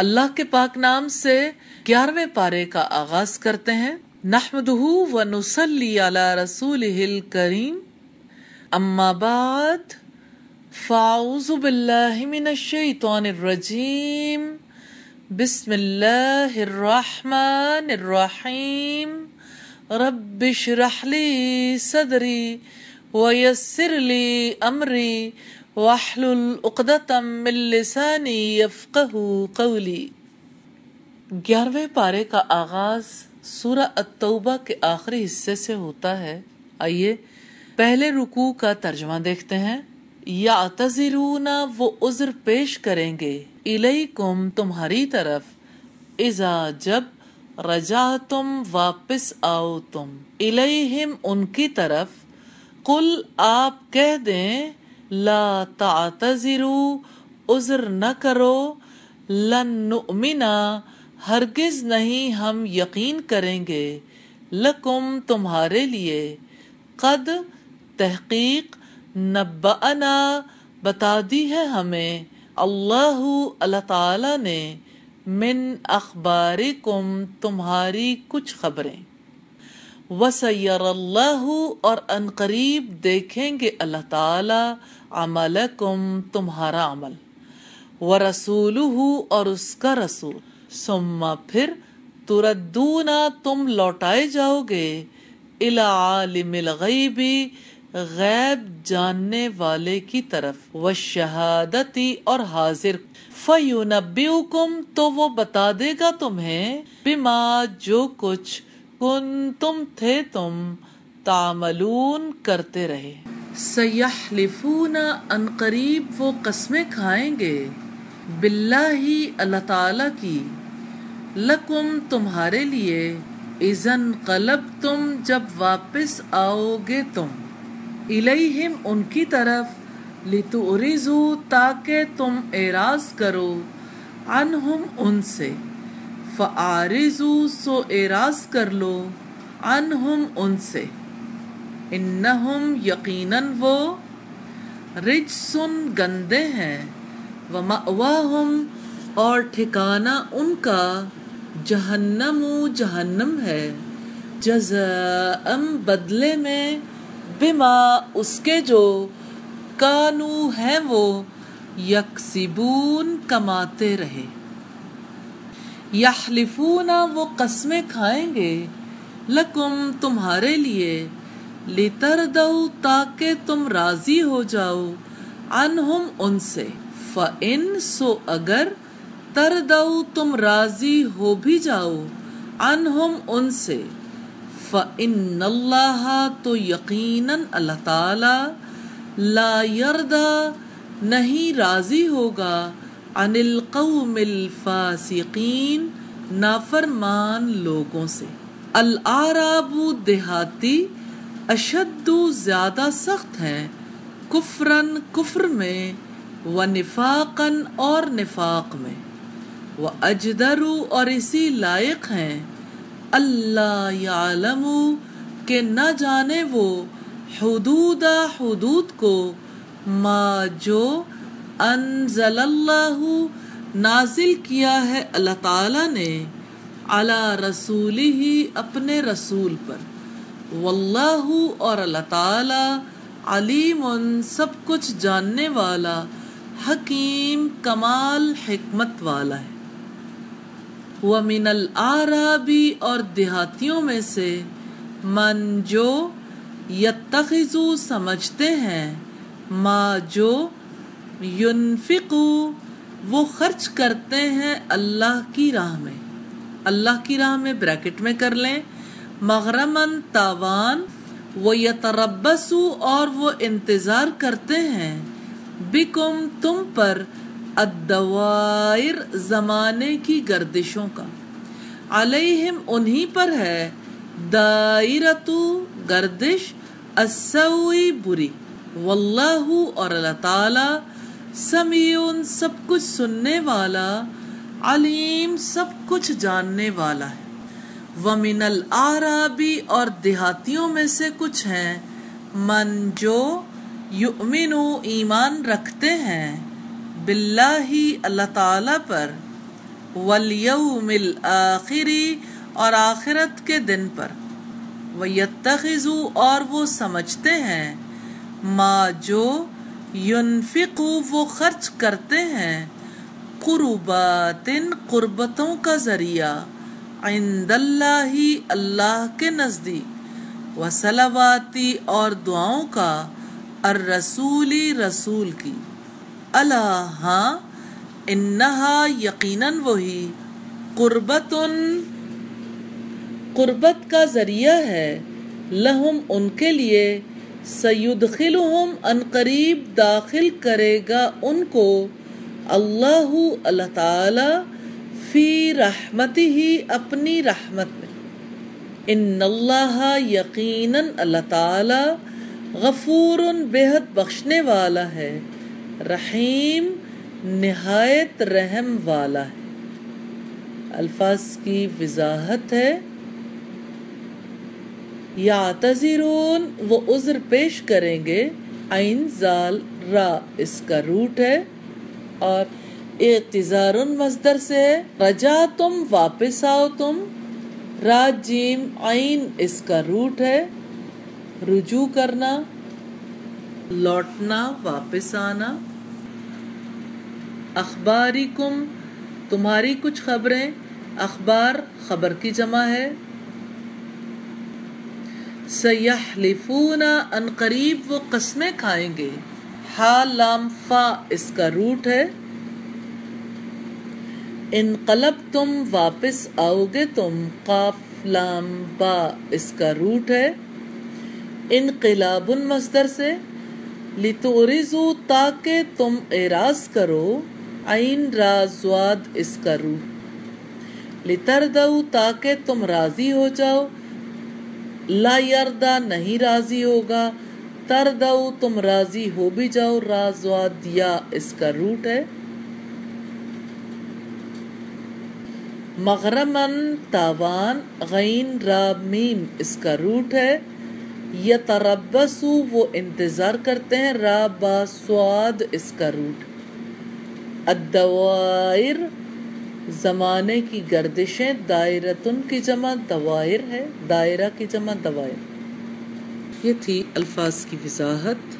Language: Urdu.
اللہ کے پاک نام سے گیارہویں پارے کا آغاز کرتے ہیں۔ نحمدہ و نسلی علی رسول کریم اما بعد، فاعوذ باللہ من الشیطان الرجیم۔ بسم اللہ الرحمن الرحیم۔ رب اشرح لی صدری ویسر لی امری۔ واحلل عقدتم من لسانی یفقہ قولی گیارہویں پارے کا آغاز سورہ التوبہ کے آخری حصے سے ہوتا ہے۔ آئیے پہلے رکوع کا ترجمہ دیکھتے ہیں۔ یا تذرون وہ عذر پیش کریں گے۔ الیکم تمہاری طرف۔ اذا جب رجا تم واپس آؤ تم الیہم ان کی طرف۔ قل آپ کہہ دیں لا تعتذرو، عذر نہ کرو، لن نؤمنا، ہرگز نہیں ہم یقین کریں گے، لکم تمہارے لیے۔ قد تحقیق، نبأنا، بتا دی ہے ہمیں۔ اللہ اللہ تعالی نے من اخبارکم تمہاری کچھ خبریں۔ وسیر اللہ اور قریب دیکھیں گے اللہ تعالی عملکم، تمہارا عمل۔ ورسولہ اور اس کا رسول۔ ثم پھر تردونا تم لوٹائے جاؤ گے۔ الى عالم الغیبی غیب جاننے والے کی طرف۔ وہ شہادتی اور حاضر۔ فیونبئکم تو وہ بتا دے گا تمہیں بما جو کچھ کن تم تھے تم، تعملون کرتے رہے۔ سیحلفون ان قریب وہ قسمیں کھائیں گے۔ باللہ اللہ تعالی کی۔ لکم تمہارے لیے۔ اذن قلب تم جب واپس آؤ گے تم۔ الیہم ان کی طرف۔ لتعرضو تاکہ تم اعراض کرو۔ عنہم ان سے۔ فعارضو سو اعراض کر لو عنہم ان سے۔ انہم یقیناً وہ رجسن گندے ہیں۔ ومأواہم اور ٹھکانہ ان کا جہنم جہنم ہے۔ جزاء بدلے میں، بما اس کے جو کانو ہے وہ، یکسبون کماتے رہے۔ یحلفون وہ قسمیں کھائیں گے، لکم تمہارے لیے لتر دو تاکہ تم راضی ہو جاؤ انہم ان سے، فَإِن سو اگر تر دو تم راضی ہو بھی جاؤ انہم ان سے، فَإِنَّ اللَّهَ تو یقیناً اللہ تعالی لا يردا نہیں راضی ہوگا۔ عن القوم الفاسقین، نافرمان لوگوں سے۔ العراب دیہاتی اشد زیادہ سخت ہیں کفرن کفر میں و نفاقن اور نفاق میں۔ وہ اجدرو اور اسی لائق ہیں۔ اللہ عالم کہ نہ جانے وہ حدود حدود کو، ما جو انزل اللہ نازل کیا ہے اللہ تعالی نے اللہ رسول ہی اپنے رسول پر۔ واللہ اور اللہ تعالی علیم سب کچھ جاننے والا، حکیم، کمال، حکمت والا ہے۔ وَمِنَ الْآرَابِ اور دیہاتیوں میں سے من جو یتخذو سمجھتے ہیں، ما جو ینفقو، وہ خرچ کرتے ہیں اللہ کی راہ میں۔ اللہ کی راہ میں بریکٹ میں کر لیں۔ مغرمن تاوان، وہ یتربسو اور وہ انتظار کرتے ہیں۔ بکم، تم پر الدوائر زمانے کی گردشوں کا۔ علیہم، انہی پر ہے۔ دائرتو، گردش، السوئی بری۔ واللہ اور اللہ تعالی سمیون سب کچھ سننے والا، علیم سب کچھ جاننے والا ہے۔ ومن العرابی اور دیہاتیوں میں سے کچھ ہیں۔ من جو یؤمنو ایمان رکھتے ہیں، باللہ اللہ تعالی پر، والیوم الاخری اور آخرت کے دن پر۔ وَيَتَّخِذُوا اور وہ سمجھتے ہیں۔ ما جو ينفقو وہ خرچ کرتے ہیں۔ قربات قربتوں کا ذریعہ۔ عند اللہ اللہ کے نزدیک۔ وسلواتی اور دعاؤں کا۔ الرسولی رسول کی۔ اللہ ہاں انہا یقیناً وہی۔ قربت قربت کا ذریعہ ہے۔ لہم، ان کے لیے۔ سیدخلہم ان قریب داخل کرے گا ان کو اللہ اللہ تعالی فی رحمتی ہی اپنی رحمت میں۔ ان اللہ یقیناً اللہ تعالی غفور بےحد بخشنے والا ہے، رحیم نہایت رحم والا ہے۔ الفاظ کی وضاحت ہے یا تذیرون وہ عذر پیش کریں گے۔ عین زال، را، اس کا روٹ ہے۔ اور اعتذار مصدر سے رجا تم واپس آؤ تم۔ را، جیم، عین، اس کا روٹ ہے۔ رجوع کرنا۔ لوٹنا، واپس آنا۔ اخباری کم تمہاری کچھ خبریں۔ اخبار، خبر کی جمع ہے۔ سیحلفون ان قریب وہ قسمیں کھائیں گے۔ ہا لام فا اس کا روٹ ہے۔ ان قلب تم واپس آؤ گے تم۔ قاف، لام، با، اس کا روٹ ہے۔ انقلاب مصدر سے۔ لتورزو تاکہ تم اعراض کرو۔ عین رازواد اس کا روح لتردو تاکہ تم راضی ہو جاؤ۔ لا یردا نہیں راضی ہوگا تردو تم راضی ہو بھی جاؤ رازواد یا اس کا روٹ ہے۔ مغرمن تاوان، غین را میم، اس کا روٹ ہے۔ یتربسو وہ انتظار کرتے ہیں را با سواد، اس کا روٹ۔ الدوائر زمانے کی گردشیں دائرتن کی جمع دوائر ہے، دائرہ کی جمع دوائر۔ یہ تھی الفاظ کی وضاحت۔